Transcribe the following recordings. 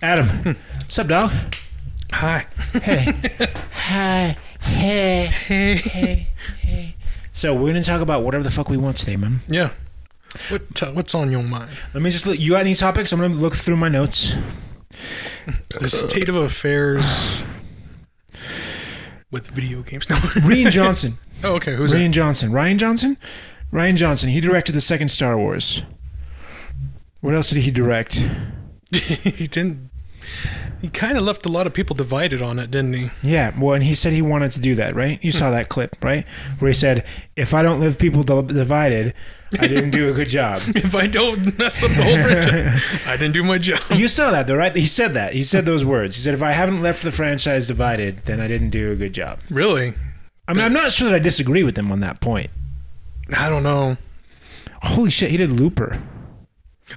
Adam, what's up, dog? Hi. Hey. Hi. Hey. Hey. Hey. Hey. So we're gonna talk about whatever the fuck we want today, man. Yeah. What t- what's on your mind? Let me just look. You got any topics? I'm gonna look through my notes. The state of affairs with video games. No. Rian Johnson. oh, okay. Who's Rian Johnson. Rian Johnson. Rian Johnson. He directed the second Star Wars. What else did he direct? he didn't. He kind of left a lot of people divided on it, didn't he? Yeah, well, and he said he wanted to do that, right? You saw that clip, right? Where he said, "If I don't leave people di- divided, I didn't do a good job." If I don't mess up the whole franchise, I didn't do my job. You saw that, though, right? He said that. He said those words. He said, "If I haven't left the franchise divided, then I didn't do a good job." Really? I mean, I'm not sure that I disagree with him on that point. I don't know. Holy shit, he did Looper.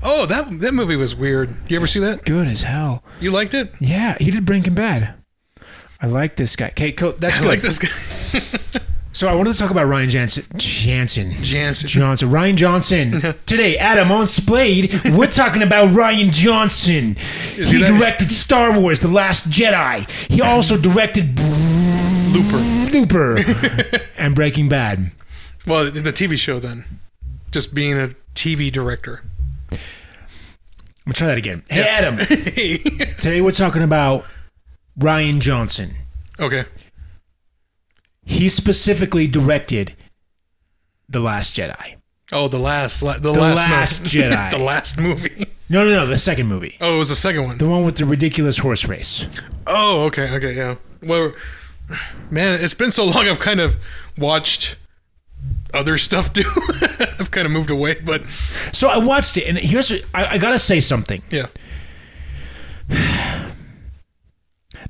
Oh, that that movie was weird. You ever see that? Good as hell. You liked it? Yeah, he did Breaking Bad. I like this guy. Okay, cool. That's I good. like this guy. So I wanted to talk about Ryan Jansen. Jansen. Jansen. Johnson. Rian Johnson. Today, Adam on Splayed, we're talking about Rian Johnson. Is He he directed Star Wars: The Last Jedi. He also directed Looper. Looper and Breaking Bad. Well, the TV show then. Just being a TV director. I'm gonna try that again. Hey, Adam. Hey. Today we're talking about Rian Johnson. okay. He specifically directed The Last Jedi. Oh, the last, la- the, The last, Last movie. Jedi. the last movie. No, no, no, the second movie. Oh, it was the second one. The one with the ridiculous horse race. Oh, okay, okay, yeah. Well, man, it's been so long. I've kind of watched other stuff do. I've kind of moved away, but So I watched it, and here's I, I gotta say something. yeah,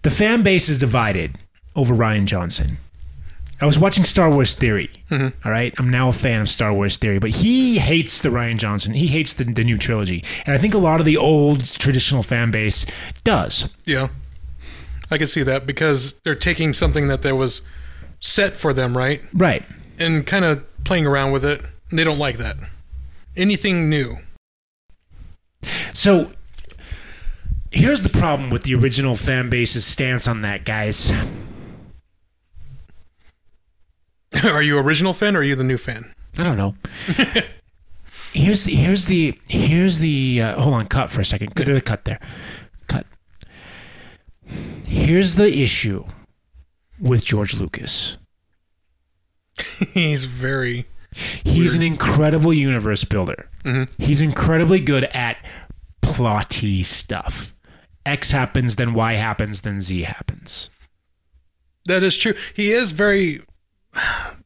The fan base is divided over Rian Johnson. I was watching Star Wars Theory. Mm-hmm. all right, I'm now a fan of Star Wars Theory, but he hates the Rian Johnson. He hates the, the new trilogy, and I think a lot of the old traditional fan base does. yeah. I can see that because they're taking something that there was set for them, right, Right. and kind of playing around with it. They don't like that. Anything new. So here's the problem with the original fan base's stance on that, guys. are you original fan or are you the new fan? I don't know. here's the here's the here's the uh, hold on, cut for a second. Good a cut there. Cut. Here's the issue with George Lucas. He's very He's an incredible universe builder. Mhm. He's incredibly good at plotty stuff. X happens, then Y happens, then Z happens. That is true. He is very.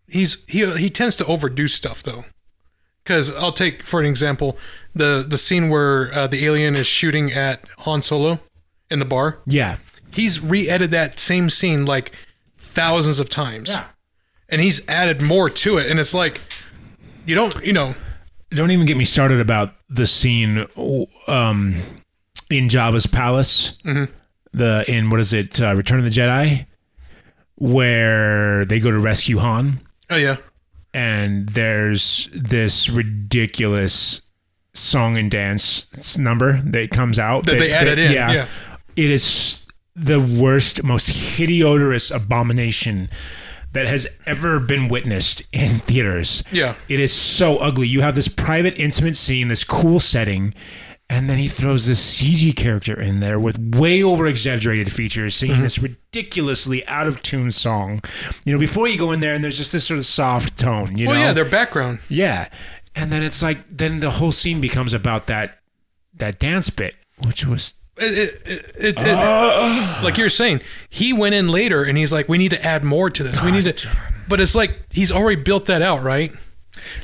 He's he he tends to overdo stuff though. Because I'll take for an example the the scene where uh, the alien is shooting at Han Solo in the bar. Yeah. He's re-edited that same scene like thousands of times, and he's added more to it. And it's like you don't you know Don't even get me started about the scene um, in Jabba's palace. The in what is it, uh, Return of the Jedi, where they go to rescue Han, oh yeah and there's this ridiculous song and dance number that comes out That they added in, yeah. it is the worst, most hideous abomination that has ever been witnessed in theaters. Yeah. It is so ugly. You have this private, intimate scene, this cool setting, and then he throws this CG character in there with way over exaggerated features, singing mm-hmm. this ridiculously out of tune song. You know, before you go in there, and there's just this sort of soft tone. You well know, yeah their background yeah, and then it's like then the whole scene becomes about that that dance bit, which was it, it, it, it- like you're saying, he went in later and he's like, we need to add more to this. We need to, but it's like he's already built that out, right?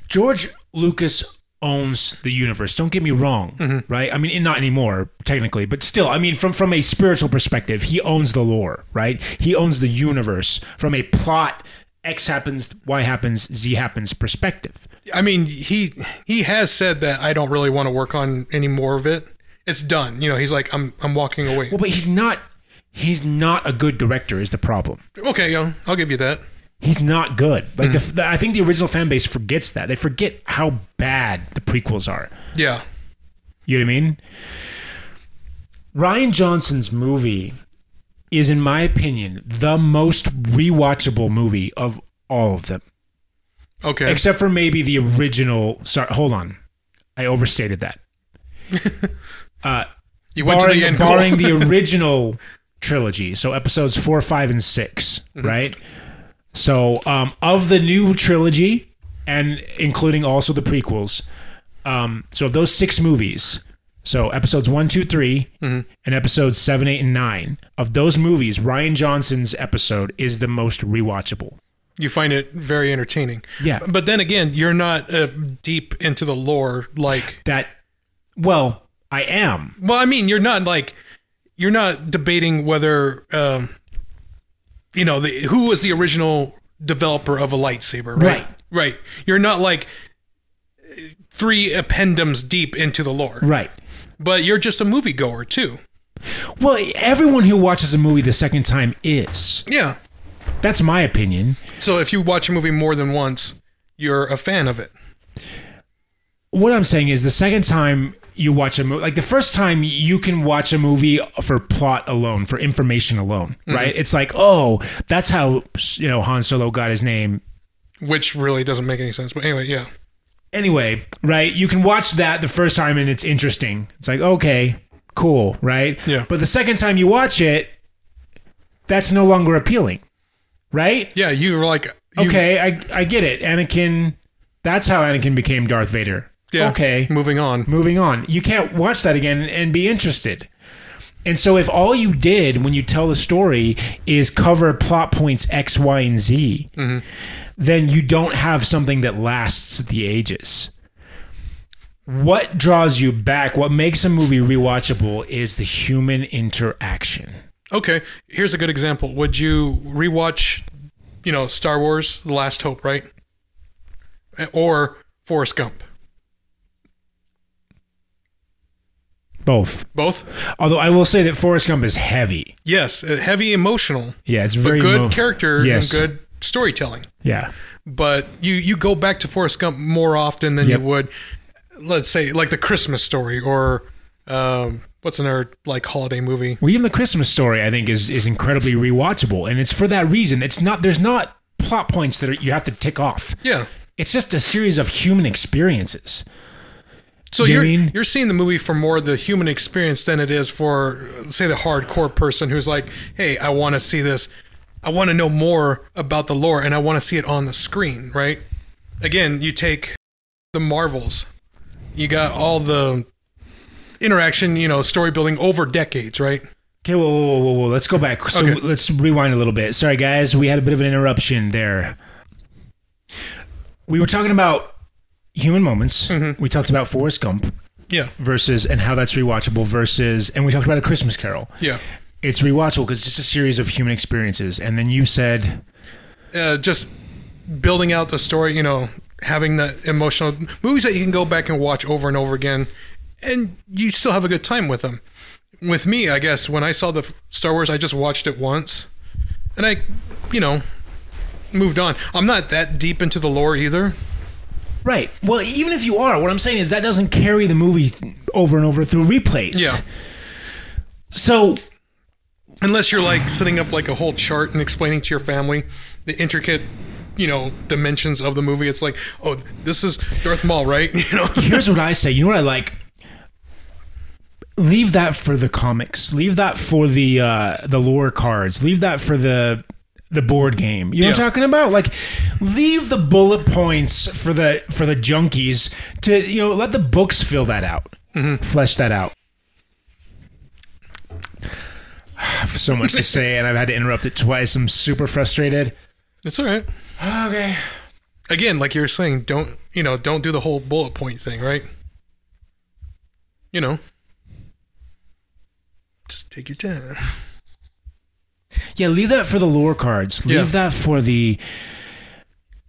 George Lucas owns the universe. Don't get me wrong, mm-hmm. right? I mean, not anymore technically, but still, I mean, from from a spiritual perspective, he owns the lore, right? He owns the universe from a plot. X happens, Y happens, Z happens perspective. I mean, he he has said that I don't really want to work on any more of it. It's done. You know, he's like, I'm I'm walking away. Well, but he's not. He's not a good director. Is the problem? Okay, yeah, I'll give you that. He's not good. Like the, hmm. the, I think the original fan base forgets that. They forget how bad the prequels are. Yeah, You know what I mean? Rian Johnson's movie is, in my opinion, the most rewatchable movie of all of them, Okay. except for maybe the original. Sorry, hold on, I overstated that. you went barring, to the end barring the original trilogy, so episodes four, five, and 6 Mm-hmm. right? So, um, of the new trilogy, and including also the prequels, um, so of those six movies, so episodes one, two, three, Mm-hmm. and episodes seven, eight, and nine, of those movies, Rian Johnson's episode is the most rewatchable. you find it very entertaining. Yeah. But then again, you're not uh, deep into the lore like That, well, I am. Well, I mean, you're not like you're not debating whether um, you know the, who was the original developer of a lightsaber, right? Right. Right. You're not like three appendums deep into the lore, Right. but you're just a moviegoer too. Well, everyone who watches a movie the second time is. Yeah. That's my opinion. So if you watch a movie more than once, you're a fan of it. what I'm saying is the second time you watch a movie, like the first time you can watch a movie for plot alone, for information alone, mm-hmm. right? It's like, oh, that's how you know Han Solo got his name. Which really doesn't make any sense. But anyway, yeah. Anyway, right? You can watch that the first time and it's interesting. It's like, okay, cool, right? Yeah. But the second time you watch it, that's no longer appealing, right? Yeah, you were like you- Okay, I I get it. Anakin, that's how Anakin became Darth Vader. Yeah. Okay. Moving on. moving on. You can't watch that again and be interested. And so, if all you did when you tell the story is cover plot points X, Y, and Z, mm-hmm. then you don't have something that lasts the ages. What draws you back, what makes a movie rewatchable, is the human interaction. Okay, here's a good example. Would you rewatch, you know, Star Wars: The Last Hope, right? Or Forrest Gump? Both. Both? Although I will say that Forrest Gump is heavy. Yes, uh, heavy emotional, Yeah, it's but very good emo- character Yes. and good storytelling. Yeah. But you you go back to Forrest Gump more often than Yep. you would, let's say, like the Christmas Story or um, what's another like holiday movie? Well, even the Christmas story, I think, is is incredibly rewatchable, and it's for that reason. It's not there's not plot points that are, you have to tick off. Yeah. It's just a series of human experiences. So You you're you're seeing the movie for more the human experience than it is for say the hardcore person who's like, "Hey, I want to see this. I want to know more about the lore and I want to see it on the screen." Right? Again, you take the Marvels. You got all the interaction, you know, story building over decades, right? Okay, whoa, whoa, whoa, whoa. Let's go back. So Okay. let's rewind a little bit. Sorry, guys, we had a bit of an interruption there. We were talking about human moments. Mm-hmm. We talked about Forrest Gump Yeah. versus and how that's rewatchable versus, and we talked about a Christmas Carol. Yeah. It's rewatchable because it's just a series of human experiences. And then you said, uh, just building out the story, you know, having that emotional movies that you can go back and watch over and over again, and you still have a good time with them. With me, I guess when I saw the Star Wars, I just watched it once, and I, you know, moved on. I'm not that deep into the lore either. Right. Well, even if you are, what I'm saying is that doesn't carry the movie th- over and over through replays. Yeah. So Unless you're like setting up like a whole chart and explaining to your family the intricate, you know, dimensions of the movie. It's like, oh, this is Darth Maul, right? You know. here's what I say. You know what I like? Leave that for the comics. Leave that for the uh, the lore cards. Leave that for the the board game. You know what I'm talking about? Like leave the bullet points for the for the junkies to you know let the books fill that out. Mm-hmm. Flesh that out. I have so much to say and I've had to interrupt it twice. I'm super frustrated. It's all right. Okay. again, like you were saying, don't you know, don't do the whole bullet point thing, right? You know, just take your time. Yeah, leave that for the lore cards. Leave Yeah. that for the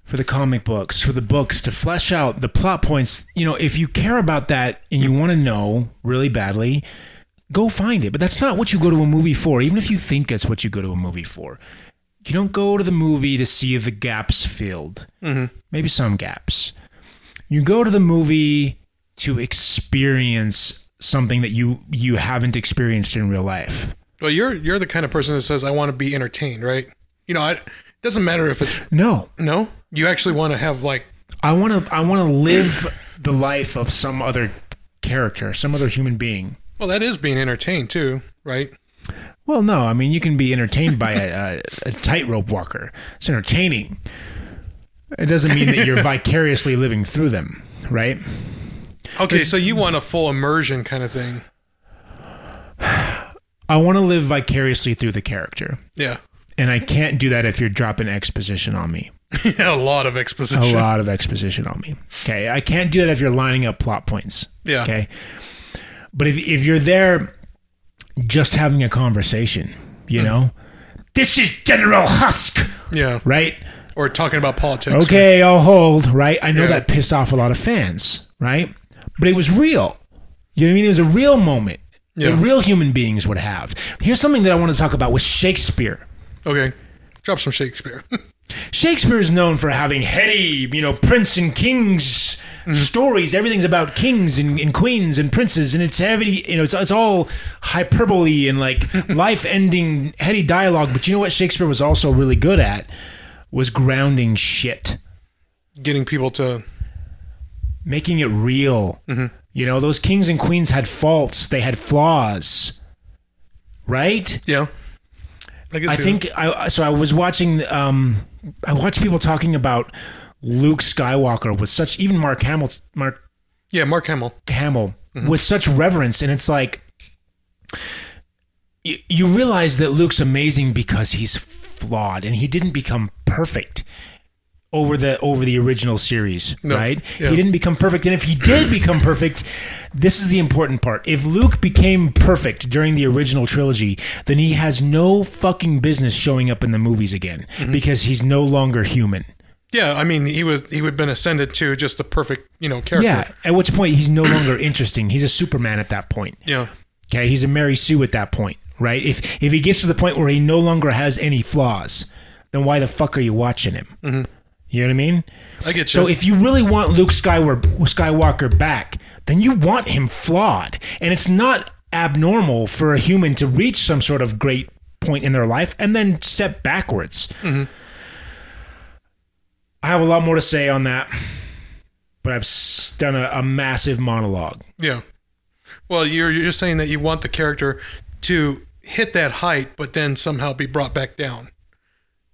for the comic books, for the books to flesh out the plot points. You know, if you care about that and you want to know really badly, go find it. But that's not what you go to a movie for, even if you think that's what you go to a movie for. You don't go to the movie to see the gaps filled. Mm-hmm. Maybe some gaps. You go to the movie to experience something that you you haven't experienced in real life. Well, you're you're the kind of person that says I want to be entertained, right? You know, I, it doesn't matter if it's No, no. You actually want to have like I want to I want to live the life of some other character, some other human being. well, that is being entertained too, right? Well, no, I mean you can be entertained by a, a, a tightrope walker. It's entertaining. It doesn't mean that you're vicariously living through them, right? Okay, so you want a full immersion kind of thing. I want to live vicariously through the character, Yeah, and I can't do that if you're dropping exposition on me. yeah, a lot of exposition. A lot of exposition on me. Okay, I can't do that if you're lining up plot points. Yeah. Okay, but if if you're there, just having a conversation, you Hmm. know, this is General Hux, Yeah, right? or talking about politics. Okay, I'll hold, right? I know Yeah. that pissed off a lot of fans, right? But it was real. You know what I mean? It was a real moment Yeah. that real human beings would have. Here's something that I want to talk about with Shakespeare. Okay, drop some Shakespeare. Shakespeare is known for having heady, you know, prince and kings mm-hmm. stories. Everything's about kings and, and queens and princes, and it's heavy. You know, it's, it's all hyperbole and like life-ending heady dialogue. But you know what? Shakespeare was also really good at was grounding shit. Getting people to making it real. Mm-hmm. You know, those kings and queens had faults, they had flaws, right? yeah. I, I think I so I was watching um I watched people talking about Luke Skywalker with such even Mark Hamill Mark yeah, Mark Hamill. Hamill with such reverence and it's like you, you realize that Luke's amazing because he's flawed and he didn't become perfect over the over the original series, No, right? yeah. He didn't become perfect and if he did become perfect, this is the important part. If Luke became perfect during the original trilogy, then he has no fucking business showing up in the movies again Mm-hmm. because he's no longer human. Yeah, I mean, he was he would have been ascended to just the perfect, you know, character. Yeah, at which point he's no longer interesting. He's a Superman at that point. Yeah. Okay, he's a Mary Sue at that point, right? If if he gets to the point where he no longer has any flaws, then why the fuck are you watching him? Mm-hmm. You know what I mean? I get you. So if you really want Luke Skywalker, Skywalker back, then you want him flawed, and it's not abnormal for a human to reach some sort of great point in their life and then step backwards. Mm-hmm. I have a lot more to say on that, but I've done a, a massive monologue. yeah. Well, you're you're just saying that you want the character to hit that height, but then somehow be brought back down.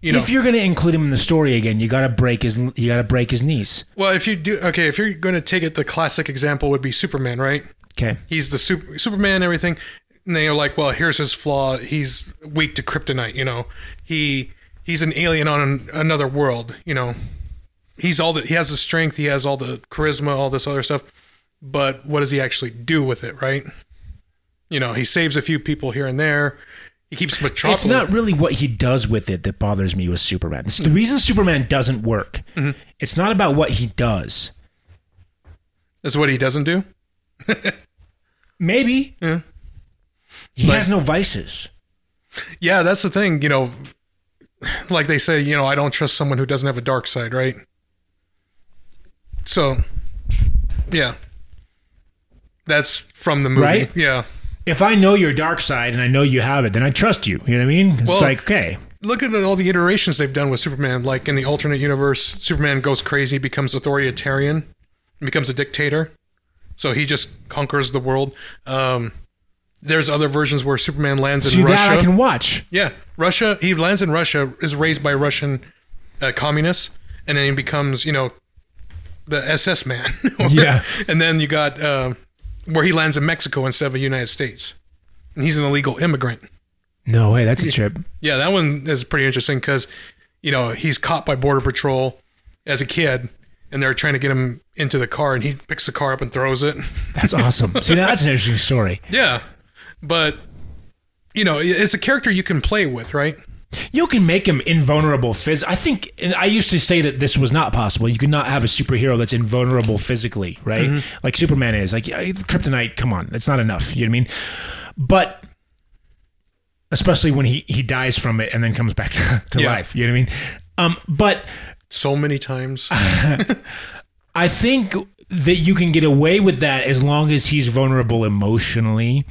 You know. if you're going to include him in the story again, you got to break his you got to break his knees. well, if you do, okay, if you're going to take it, the classic example would be Superman, right? Okay. He's the super, Superman, and everything. And they're like, well, here's his flaw. He's weak to kryptonite. You know, he he's an alien on an, another world. You know, he's all that. He has the strength. He has all the charisma. All this other stuff. But what does he actually do with it? Right? You know, he saves a few people here and there. He keeps Metropolis. It's not really what he does with it that bothers me with Superman. It's the mm-hmm. reason Superman doesn't work. Mm-hmm. It's not about what he does. That's what he doesn't do. Maybe Yeah. he Like- has no vices. Yeah, that's the thing. You know, like they say, you know, I don't trust someone who doesn't have a dark side, right? So, yeah, that's from the movie. Right? Yeah. If I know your dark side and I know you have it, then I trust you. You know what I mean? It's Well- like okay, Look at all the iterations they've done with Superman. Like in the alternate universe, Superman goes crazy, becomes authoritarian, becomes a dictator. So he just conquers the world. Um, there's other versions where Superman lands in see Russia. that I can watch. Yeah, Russia. He lands in Russia, is raised by Russian uh, communists, and then he becomes, you know, the SS man. Yeah. and then you got uh, where he lands in Mexico instead of the United States, and he's an illegal immigrant. No way, that's a trip. Yeah, that one is pretty interesting because, you know, he's caught by Border Patrol as a kid, and they're trying to get him into the car, and he picks the car up and throws it. That's awesome. see, now that's an interesting story. yeah, but you know, it's a character you can play with, right? You can make him invulnerable. Phys- I think, and I used to say that this was not possible. You could not have a superhero that's invulnerable physically, right? Like Superman is. Like Kryptonite. Come on, that's not enough. You know what I mean? But especially when he he dies from it and then comes back to, to Yeah. life. You know what I mean? Um, but So many times. I think that you can get away with that as long as he's vulnerable emotionally.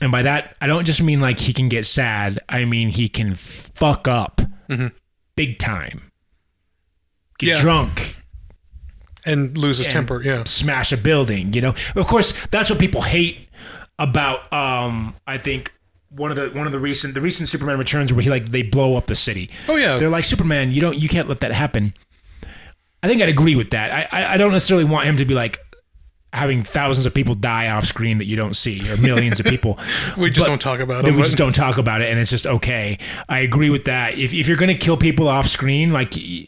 And by that, I don't just mean like he can get sad. I mean he can fuck up big time. Get Yeah. drunk, and lose his temper. Yeah. smash a building. You know, of course, that's what people hate about. Um, I think one of the one of the recent the recent Superman Returns where he like they blow up the city. Oh, yeah. they're like Superman. You don't you can't let that happen. I think I'd agree with that. I I, I don't necessarily want him to be like having thousands of people die off screen that you don't see or millions of people. We just But- don't talk about him. we just don't talk about it and it's just okay. I agree with that. If if you're going to kill people off screen like you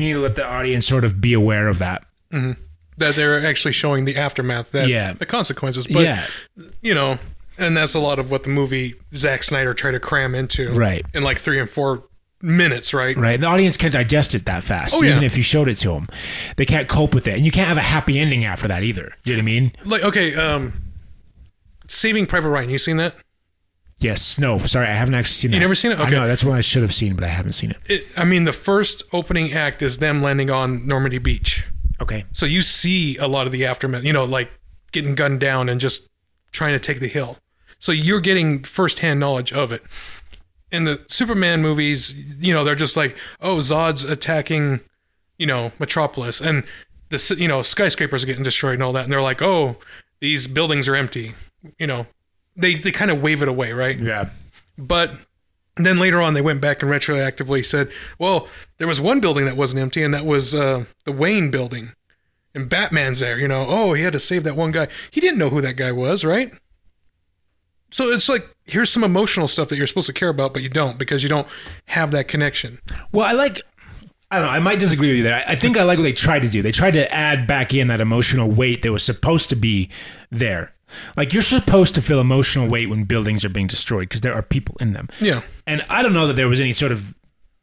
need to let the audience sort of be aware of that. Mm-hmm. that they're actually showing the aftermath, that Yeah. the consequences. But yeah. you know, and that's a lot of what the movie Zack Snyder tried to cram into, Right. In like three and four minutes, right? right? The audience can't digest it that fast, Oh, yeah. even if you showed it to them. They can't cope with it, and you can't have a happy ending after that either. You know what I mean? Like, okay, um, Saving Private Ryan, you seen that? Yes. No. Sorry, I haven't actually seen that. You never seen it? I Okay. know that's one I should have seen, but I haven't seen it. It, I mean, the first opening act is them landing on Normandy Beach, Okay. so you see a lot of the aftermath. You know, like getting gunned down and just trying to take the hill. So you're getting firsthand knowledge of it. In the Superman movies, you know, they're just like, oh, Zod's attacking, you know, Metropolis, and the you know skyscrapers are getting destroyed and all that, and they're like, oh, these buildings are empty. You know, they they kind of wave it away, right? Yeah. But then later on, they went back and retroactively said, well, there was one building that wasn't empty, and that was uh, the Wayne building. And Batman's there, you know. Oh, he had to save that one guy. He didn't know who that guy was, right? So it's like, here's some emotional stuff that you're supposed to care about, but you don't because you don't have that connection. Well, I like. I don't know. I might disagree with you there. I I think I like what they tried to do. They tried to add back in that emotional weight that was supposed to be there. Like you're supposed to feel emotional weight when buildings are being destroyed because there are people in them. Yeah. And I don't know that there was any sort of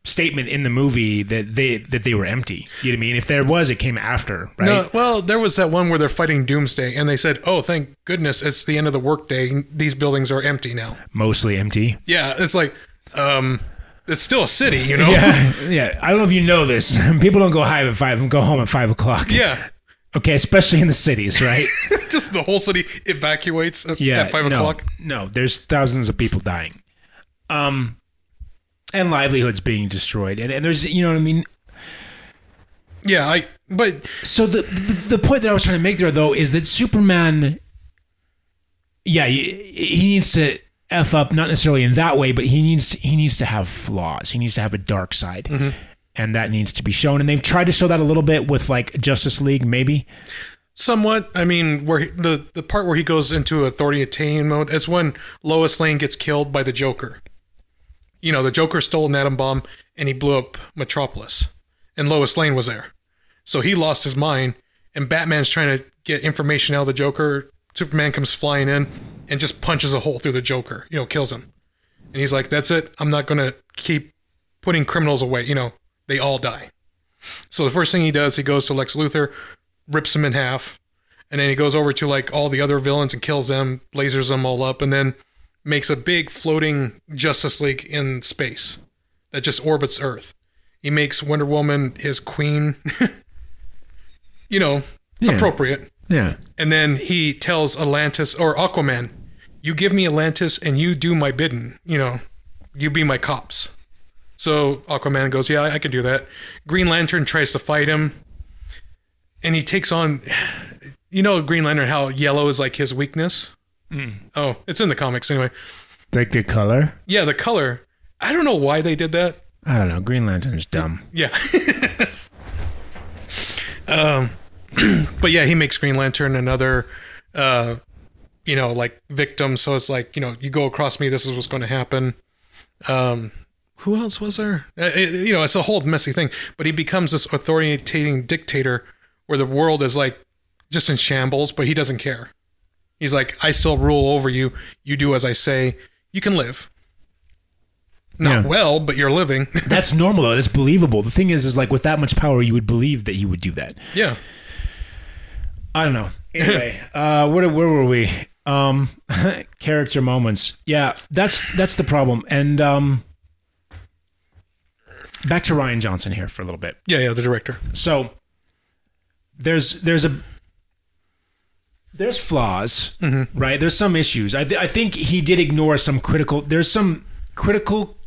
statement in the movie that they that they were empty. You know what I mean? If there was, it came after, right? No, well, there was that one where they're fighting Doomsday, and they said, "Oh, thank goodness, it's the end of the workday. These buildings are empty now." Mostly empty. Yeah, it's like, um, it's still a city, you know. Yeah, yeah. I don't know if you know this. People don't go high at five and go home at five o'clock. yeah. Okay, especially in the cities, right? just the whole city evacuates at- Yeah. at five no, o'clock. No, there's thousands of people dying, um, and livelihoods being destroyed, and, and there's you know what I mean. Yeah, I. But So the, the the point that I was trying to make there though is that Superman, yeah, he, he needs to f up not necessarily in that way, but he needs to, he needs to have flaws. He needs to have a dark side, mm-hmm. and that needs to be shown. And they've tried to show that a little bit with like Justice League, maybe. somewhat, I mean, where he, the the part where he goes into authoritarian mode is when Lois Lane gets killed by the Joker. You know, the Joker stole an atom bomb and he blew up Metropolis, and Lois Lane was there, so he lost his mind. And Batman's trying to get information out of the Joker. Superman comes flying in and just punches a hole through the Joker. You know, kills him. And he's like, "That's it. I'm not gonna keep putting criminals away. You know, they all die." So the first thing he does, he goes to Lex Luthor, rips him in half, and then he goes over to like all the other villains and kills them, lasers them all up, and then makes a big floating Justice League in space that just orbits Earth. He makes Wonder Woman his queen. you know, Yeah. appropriate. Yeah. And then he tells Atlantis or Aquaman, "You give me Atlantis, and you do my bidding. You know, you be my cops." So Aquaman goes, "Yeah, I, I can do that." Green Lantern tries to fight him, and he takes on, you know, Green Lantern how yellow is like his weakness. Oh, it's in the comics anyway. Like the color. Yeah, the color. I don't know why they did that. I don't know. Green Lantern's dumb. Yeah. um, but yeah, he makes Green Lantern another, uh, you know, like victim. So it's like you know, you go across me, this is what's going to happen. Um, who else was there? Uh, it- you know, it's a whole messy thing. But he becomes this authoritarian dictator, where the world is like just in shambles, but he doesn't care. He's like, I still rule over you. You do as I say. You can live. Not Yeah. well, but you're living. That's normal though. That's believable. The thing is, is like with that much power, you would believe that you would do that. yeah. I don't know. Anyway, uh, where where were we? Um, character moments. Yeah, that's that's the problem. And um, back to Rian Johnson here for a little bit. Yeah, yeah, the director. So there's there's a there's flaws, right? There's some issues. I th- I think he did ignore some critical. There's some critical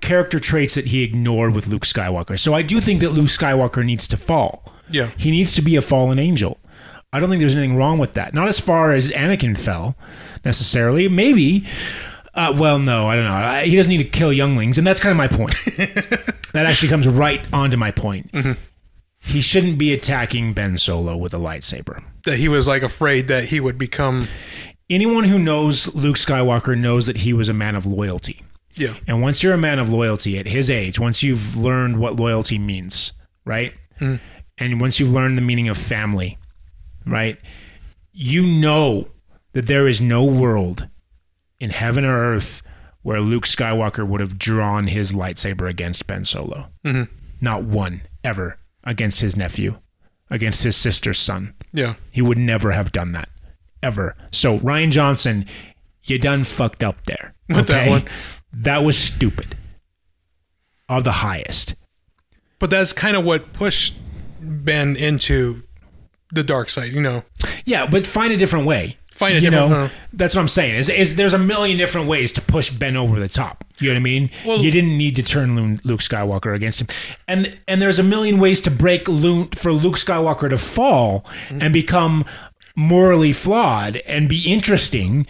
character traits that he ignored with Luke Skywalker. So I do think that Luke Skywalker needs to fall. Yeah. He needs to be a fallen angel. I don't think there's anything wrong with that. Not as far as Anakin fell, necessarily. Maybe. Uh, well, no, I don't know. I, he doesn't need to kill younglings, and that's kind of my point. that actually comes right onto my point. He shouldn't be attacking Ben Solo with a lightsaber. That he was like afraid that he would become. Anyone who knows Luke Skywalker knows that he was a man of loyalty. Yeah. And once you're a man of loyalty at his age, once you've learned what loyalty means, right? Hmm. And once you've learned the meaning of family, right? You know that there is no world in heaven or earth where Luke Skywalker would have drawn his lightsaber against Ben Solo. Mm-hmm. Not one, ever, against his nephew, against his sister's son. Yeah. He would never have done that. Ever. So Rian Johnson, you done fucked up there. With that one. That was stupid. Of the highest. But that's kind of what pushed Ben into the dark side, you know. Yeah, but find a different way. Find a you different- know, That's what I'm saying. Is, is there's a million different ways to push Ben over the top. You know what I mean? Well- you didn't need to turn Luke Skywalker against him, and and there's a million ways to break Luke for Luke Skywalker to fall and become morally flawed and be interesting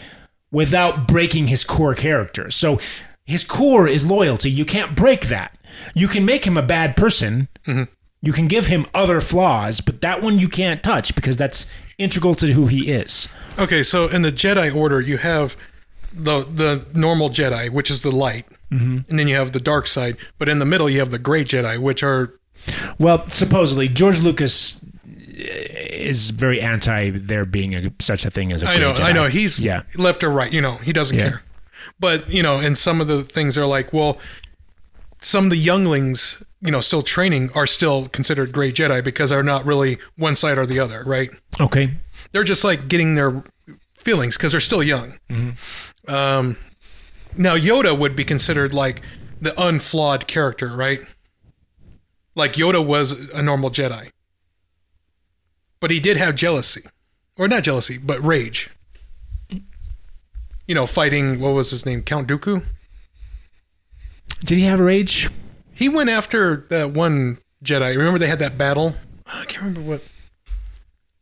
without breaking his core character. So his core is loyalty. You can't break that. You can make him a bad person. Mm-hmm. You can give him other flaws, but that one you can't touch because that's integral to who he is. Okay, so in the Jedi Order, you have the the normal Jedi, which is the light, Mm-hmm. and then you have the dark side. But in the middle, you have the gray Jedi, which are Well, supposedly George Lucas is very anti there being a, such a thing as a I know, great I know, he's yeah, left or right. You know, he doesn't Yeah. care. But you know, and some of the things are like, well, some of the younglings, you know, still training are still considered gray Jedi because they're not really one side or the other, right? okay, they're just like getting their feelings because they're still young. Um, now Yoda would be considered like the unflawed character, right? Like Yoda was a normal Jedi, but he did have jealousy, or not jealousy, but rage. You know, fighting what was his name, Count Dooku. did he have rage? He went after that one Jedi. Remember they had that battle? I can't remember what.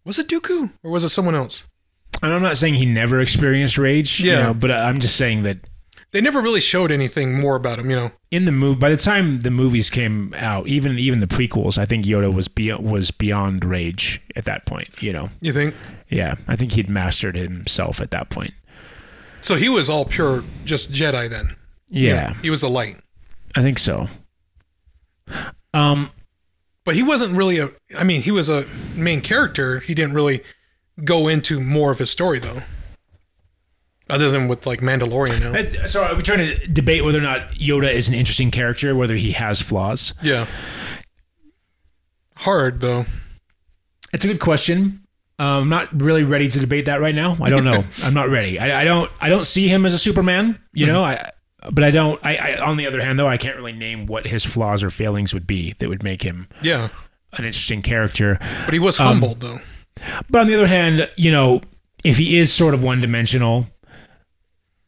Was it Dooku or was it someone else? And I'm not saying he never experienced rage, you Yeah. know, but I'm just saying that They never really showed anything more about him, you know. in the movie, by the time the movies came out, even even the prequels, I think Yoda was be, was beyond rage at that point. You know, You think? yeah, I think he'd mastered himself at that point. So he was all pure, just Jedi then. Yeah, He was the light, I think so. Um, but he wasn't really a. I mean, he was a main character. He didn't really go into more of his story though, other than with like Mandalorian now. So are we trying to debate whether or not Yoda is an interesting character, whether he has flaws? Yeah. Hard though. It's a good question. I'm not really ready to debate that right now. I don't know. I'm not ready. I, I don't. I don't see him as a Superman. You hmm. know. I. But I don't. I, I. On the other hand, though, I can't really name what his flaws or failings would be that would make him Yeah, an interesting character. but he was Um, humbled though. But on the other hand, you know, if he is sort of one dimensional,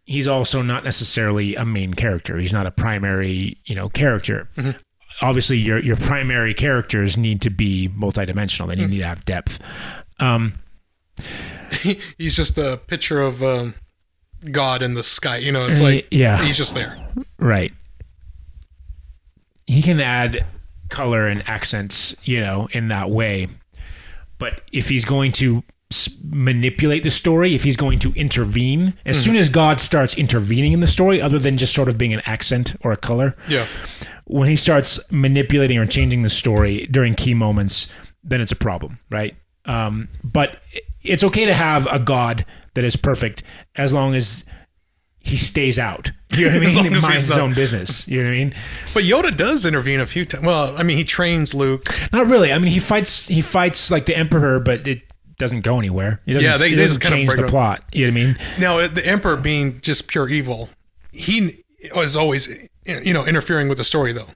he's also not necessarily a main character. He's not a primary, you know, character. Obviously, your your primary characters need to be multidimensional. They need to have depth. Um, He's just a picture of um, God in the sky. You know, it's like yeah, he's just there. right. He can add color and accents, you know, in that way. But if he's going to manipulate the story, if he's going to intervene, as soon as God starts intervening in the story, other than just sort of being an accent or a color, Yeah, when he starts manipulating or changing the story during key moments, then it's a problem, right? Um, but it's okay to have a God that is perfect as long as he stays out. You know what I As mean? long He as minds his own business. You know what I mean? but Yoda does intervene a few times. Well, I mean, he trains Luke. Not really. I mean, he fights. He fights like the Emperor, but it doesn't go anywhere. It doesn't, Yeah, they- it doesn't just kind of change the plot. You know what I mean? Now, uh, the Emperor being just pure evil, he is always, you know, interfering with the story though,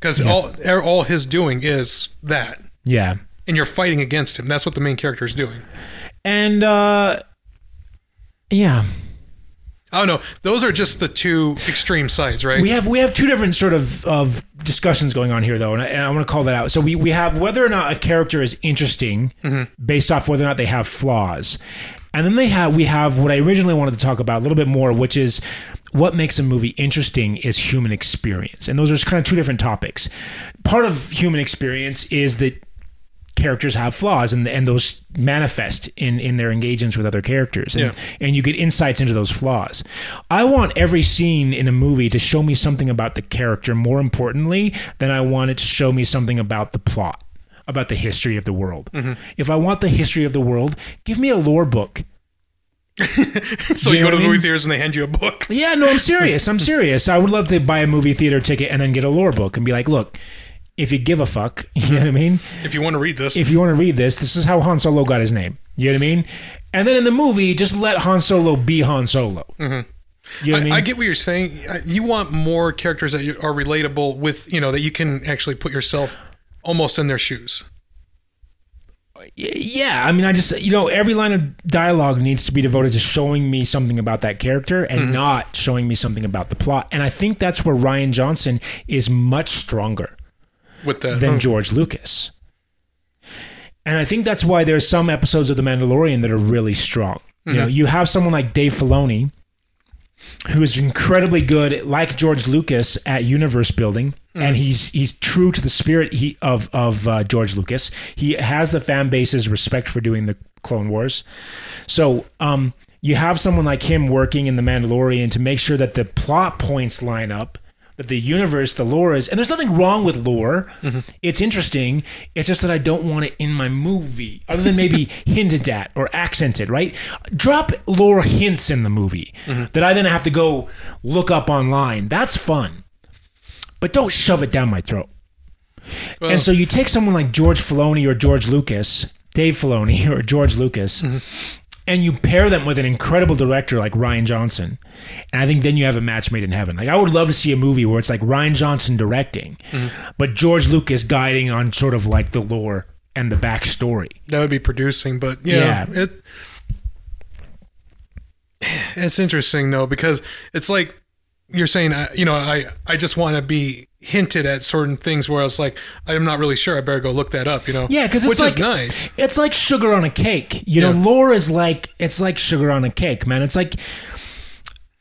because all er, all his doing is that, Yeah. and you're fighting against him. That's what the main character is doing. And uh, yeah, Oh no, those are just the two extreme sides, right? we have we have two different sort of of discussions going on here though, and I, and I want to call that out. So we we have whether or not a character is interesting based off whether or not they have flaws, and then they have we have what I originally wanted to talk about a little bit more, which is what makes a movie interesting is human experience, and those are kind of two different topics. Part of human experience is that characters have flaws and and those manifest in in their engagements with other characters and, Yeah. and you get insights into those flaws. I want every scene in a movie to show me something about the character more importantly than I want it to show me something about the plot, about the history of the world. Mm-hmm. If I want the history of the world, give me a lore book. so you You know go to the movie theaters and they hand you a book. Yeah, no, I'm serious. I'm serious. I would love to buy a movie theater ticket and then get a lore book and be like, look, if you give a fuck, you know what I mean? If you want to read this, if you want to read this, this is how Han Solo got his name. You know what I mean? And then in the movie, just let Han Solo be Han Solo. Mm-hmm. You know I, I, mean? I get what you're saying. You want more characters that are relatable with, you know, that you can actually put yourself almost in their shoes. yeah, I mean, I just you know every line of dialogue needs to be devoted to showing me something about that character and mm-hmm. not showing me something about the plot. And I think that's where Rian Johnson is much stronger. With the than oh, George Lucas. And I think that's why there's some episodes of The Mandalorian that are really strong. You know, you have someone like Dave Filoni, who is incredibly good, like George Lucas, at universe building, and he's he's true to the spirit he, of of uh, George Lucas. He has the fan base's respect for doing the Clone Wars. So um, you have someone like him working in The Mandalorian to make sure that the plot points line up, that the universe, the lore is, and there's nothing wrong with lore. Mm-hmm. It's interesting. It's just that I don't want it in my movie, other than maybe hinted at or accented, right? Drop lore hints in the movie mm-hmm. that I then have to go look up online. That's fun. But don't shove it down my throat. well, And so you take someone like George Filoni or George Lucas, Dave Filoni or George Lucas, mm-hmm. And you pair them with an incredible director like Rian Johnson. And I think then you have a match made in heaven. Like I would love to see a movie where it's like Rian Johnson directing, but George Lucas guiding on sort of like the lore and the backstory. that would be producing, but yeah, Yeah. it it's interesting though because it's like you're saying, uh, you know, I I just want to be hinted at certain things where I was like, I'm not really sure. I better go look that up. You know, Yeah, because it's which like is nice. It's like sugar on a cake. You know, lore is like it's like sugar on a cake, man. It's like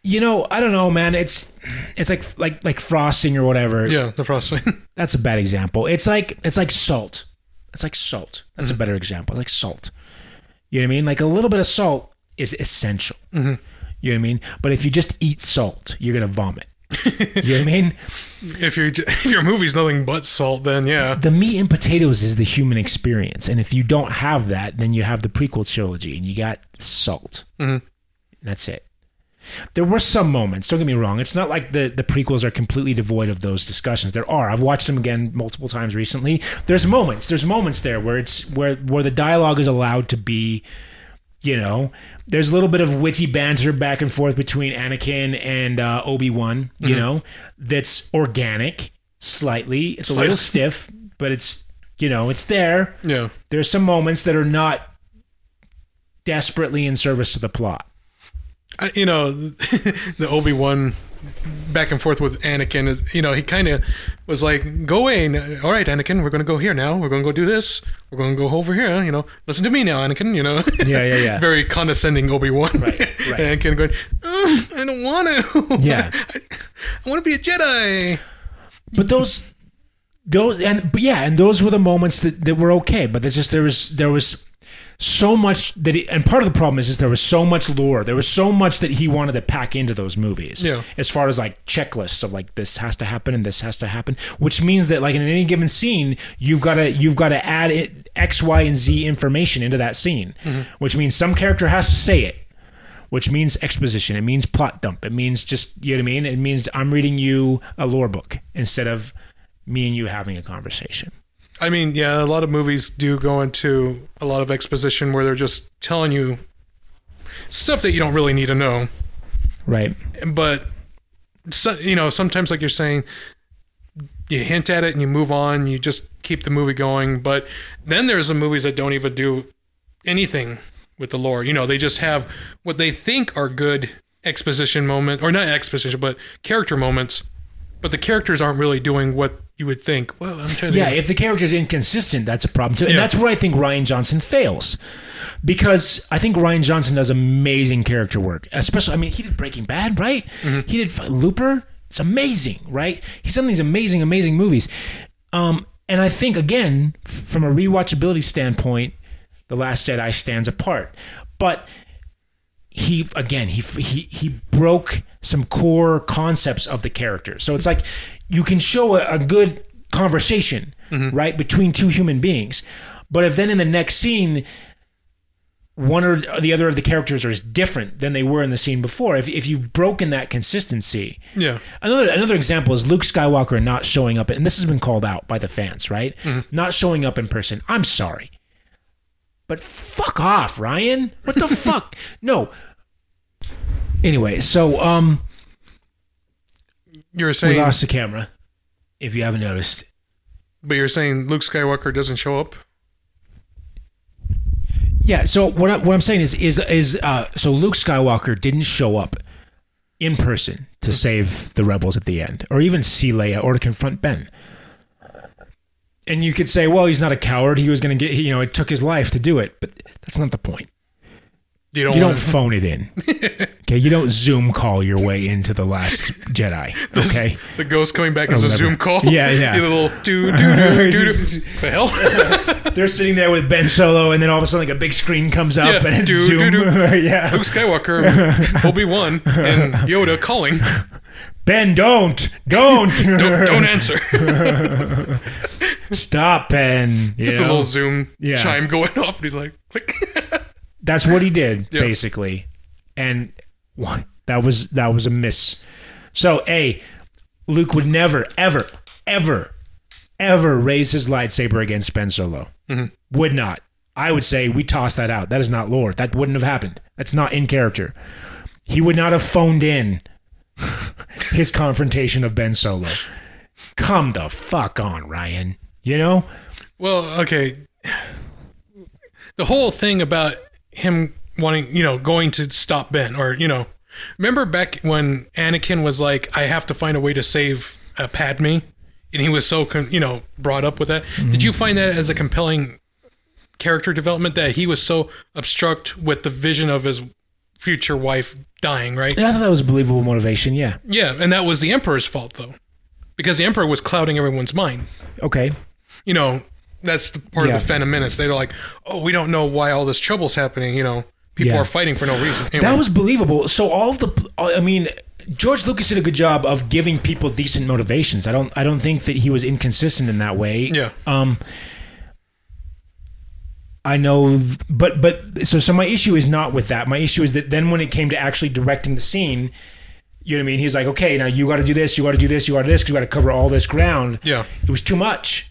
you know, I don't know, man. It's it's like like like frosting or whatever. Yeah, the frosting. That's a bad example. It's like it's like salt. It's like salt. That's a mm-hmm. better example. Like salt. You know what I mean? Like a little bit of salt is essential. Mm-hmm. You know what I mean? But if you just eat salt, you're gonna vomit. You know what I mean? if your if your movie's nothing but salt, then yeah. The meat and potatoes is the human experience, and if you don't have that, then you have the prequel trilogy, and you got salt. Mhm. That's it. There were some moments. Don't get me wrong. It's not like the the prequels are completely devoid of those discussions. There are. I've watched them again multiple times recently. There's moments. There's moments there where it's where where the dialogue is allowed to be. You know, there's a little bit of witty banter back and forth between Anakin and uh, Obi Wan. You know, that's organic, slightly. It's a little stiff, but it's you know it's there. Yeah. There's some moments that are not desperately in service to the plot. I, you know, the Obi Wan back and forth with Anakin. You know, he kind of was like, "Go away, all right, Anakin. We're going to go here now. We're going to go do this. We're going to go over here. You know, listen to me now, Anakin. You know, Yeah, yeah, yeah. very condescending Obi Wan. Right, right. Anakin going, "Ugh, I don't want to. Yeah. I, I want to be a Jedi. But those those and but yeah, and those were the moments that, that were okay. But there's just there was there was so much that he, and part of the problem is just there was so much lore. There was so much that he wanted to pack into those movies. Yeah. As far as like checklists of like this has to happen and this has to happen, which means that like in any given scene, you've got to you've got to add it, X, Y, and Z information into that scene, mm-hmm. which means some character has to say it which means exposition. It means plot dump. It means just you know what I mean. It means I'm reading you a lore book instead of me and you having a conversation. I mean, yeah, a lot of movies do go into a lot of exposition where they're just telling you stuff that you don't really need to know. Right. but so, you know sometimes like you're saying you hint at it and you move on you just keep the movie going. But then there's the movies that don't even do anything with the lore. You know, they just have what they think are good exposition moment or not exposition, but character moments. But the characters aren't really doing what you would think. Well, I'm trying to Yeah, if the character is inconsistent, that's a problem too. And Yeah. that's where I think Rian Johnson fails. Because I think Rian Johnson does amazing character work. Especially, I mean, he did Breaking Bad, right? Mm-hmm. He did Looper. It's amazing, right? He's done these amazing, amazing movies. Um, and I think, again, from a rewatchability standpoint, The Last Jedi stands apart. But he again he he he broke some core concepts of the character. So it's like you can show a, a good conversation right between two human beings, but if then in the next scene one or the other of the characters are different than they were in the scene before, if if you've broken that consistency, yeah. Another another example is Luke Skywalker not showing up, and this has been called out by the fans, right? Not showing up in person. I'm sorry, but fuck off, Rian. What the fuck? No. Anyway, so um, You're we lost the camera. If you haven't noticed, but you're saying Luke Skywalker doesn't show up. yeah. So what I, what I'm saying is is is uh, so Luke Skywalker didn't show up in person to save the rebels at the end, or even see Leia, or to confront Ben. And you could say, well, he's not a coward. He was going to get, you know, it took his life to do it, but that's not the point. You don't. You don't phone it in. Okay, you don't Zoom call your way into the Last Jedi. Okay, the ghost coming back as a whatever. Zoom call. Yeah, yeah. You little do do do do. The hell? they're sitting there with Ben Solo, and then all of a sudden, like a big screen comes up, Yeah, and it's do, Zoom. do, do. yeah, Luke Skywalker, Obi Wan, and Yoda calling. Ben, don't, don't, Don't, don't answer. stop, Ben. You Just a little Zoom Yeah. chime going off, and he's like, click. That's what he did Yeah. basically, and that was that was a miss. So, a Luke would never, ever, ever, ever raise his lightsaber against Ben Solo. Mm-hmm. Would not. I would say we toss that out. That is not lore. That wouldn't have happened. That's not in character. He would not have phoned in his confrontation of Ben Solo. Come the fuck on, Rian. You know? Well, okay. The whole thing about him wanting, you know, going to stop Ben, or you know, remember back when Anakin was like, "I have to find a way to save uh, Padme," and he was so, con- you know, brought up with that. Did you find that as a compelling character development that he was so obstruct with the vision of his future wife dying? Right? And I thought that was a believable motivation. Yeah. Yeah, and that was the Emperor's fault though, because the Emperor was clouding everyone's mind. Okay. you know, that's the part Yeah. of the Phantom Menace. They're like, oh, we don't know why all this trouble's happening. You know, people Yeah. are fighting for no reason. Anyway, That was believable. So all of the, I mean, George Lucas did a good job of giving people decent motivations. I don't, I don't think that he was inconsistent in that way. Yeah. Um. I know, but but so so my issue is not with that. My issue is that then when it came to actually directing the scene, you know what I mean. He's like, okay, now you got to do this, you got to do this, you got to do this, you got to cover all this ground. Yeah. it was too much.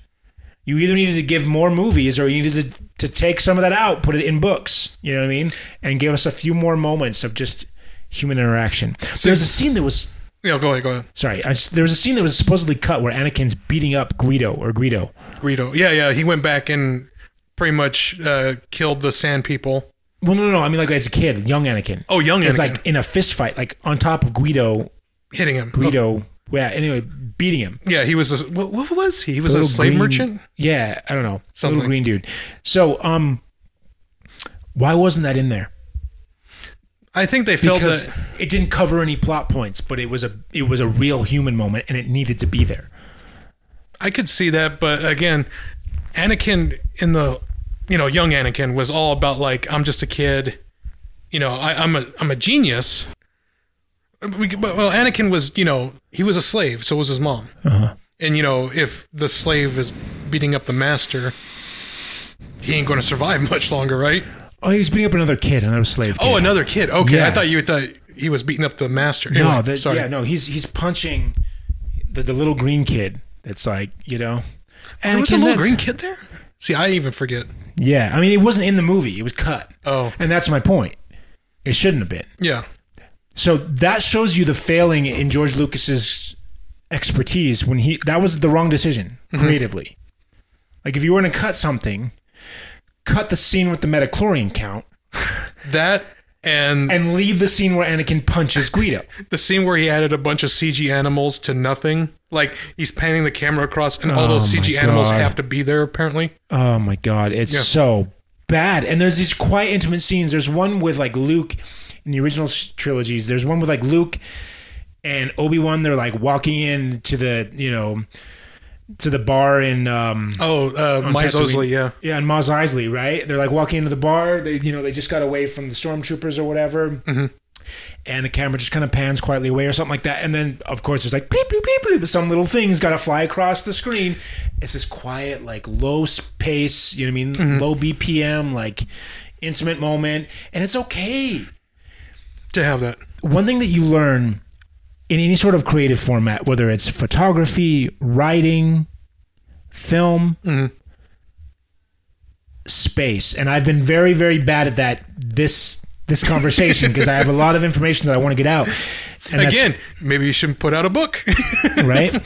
You either needed to give more movies or you needed to, to take some of that out, put it in books. You know what I mean? And give us a few more moments of just human interaction. There's a scene that was yeah, go ahead, go ahead. sorry. I, there was a scene that was supposedly cut where Anakin's beating up Guido or Guido. Guido. Yeah, yeah. He went back and pretty much uh, killed the Sand People. Well, no, no, no. I mean, like as a kid, young Anakin. Oh, young Anakin. It's like in a fist fight, like on top of Guido. hitting him. Guido. Yeah. Anyway, beating him. Yeah, he was. A, what, what was he? He was a slave green- merchant. Yeah, I don't know. Something. Little green dude. So, um, why wasn't that in there? I think they felt Because that. it didn't cover any plot points, but it was a it was a real human moment, and it needed to be there. I could see that, but again, Anakin in the, you know, young Anakin was all about like I'm just a kid, you know, I, I'm a I'm a genius. We- well, Anakin was, you know, he was a slave, so was his mom, Uh-huh. and you know, if the slave is beating up the master, he ain't going to survive much longer, right? Oh, he was beating up another kid, another slave. Kid. Oh, another kid. Okay, Yeah. I thought you thought he was beating up the master. no, Anyway, that, sorry. yeah, no, he's he's punching the, the little green kid. It's like you know, There was a little green kid there. See, I even forget. Yeah, I mean, it wasn't in the movie; it was cut. Oh, And that's my point. It shouldn't have been. yeah. So that shows you the failing in George Lucas's expertise when he that was the wrong decision Mm-hmm. creatively. Like if you were going to cut something, cut the scene with the midi-chlorian count That and, and leave the scene where Anakin punches Guido. the scene where he added a bunch of CG animals to nothing. Like he's panning the camera across, and all those Oh CG animals have to be there apparently. Oh my god, it's Yeah. so bad. And there's these quiet, intimate scenes. There's one with like Luke in the original trilogies. There's one with like Luke and Obi Wan. They're like walking in to the you know to the bar in um Oh, uh, Tatooine. Eisley, yeah. yeah and Mos Eisley, right? They're like walking into the bar. They you know they just got away from the stormtroopers or whatever. Mm-hmm. And the camera just kind of pans quietly away or something like that. And then, of course, there's like bleep, bleep, bleep, bleep. Some little thing's got to fly across the screen. It's this quiet, like low pace, you know what I mean? Mm-hmm. Low BPM, like intimate moment. And it's okay. To have that. One thing that you learn in any sort of creative format, whether it's photography, writing, film, Mhm. space. And I've been very, very bad at that this this conversation because I have a lot of information that I want to get out. And Again, maybe you shouldn't put out a book. right?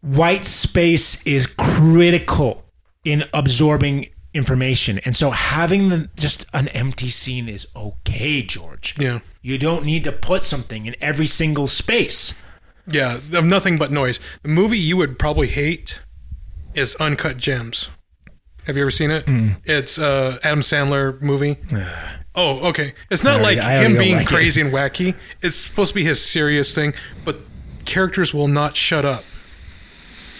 White space is critical in absorbing information. And so having the, just an empty scene is okay, George. yeah. You don't need to put something in every single space. Yeah, of nothing but noise. The movie you would probably hate is Uncut Gems. Have you ever seen it? Mm. It's uh Adam Sandler movie. oh, okay. It's not already- like him being like it. crazy and wacky. It's supposed to be his serious thing, but characters will not shut up.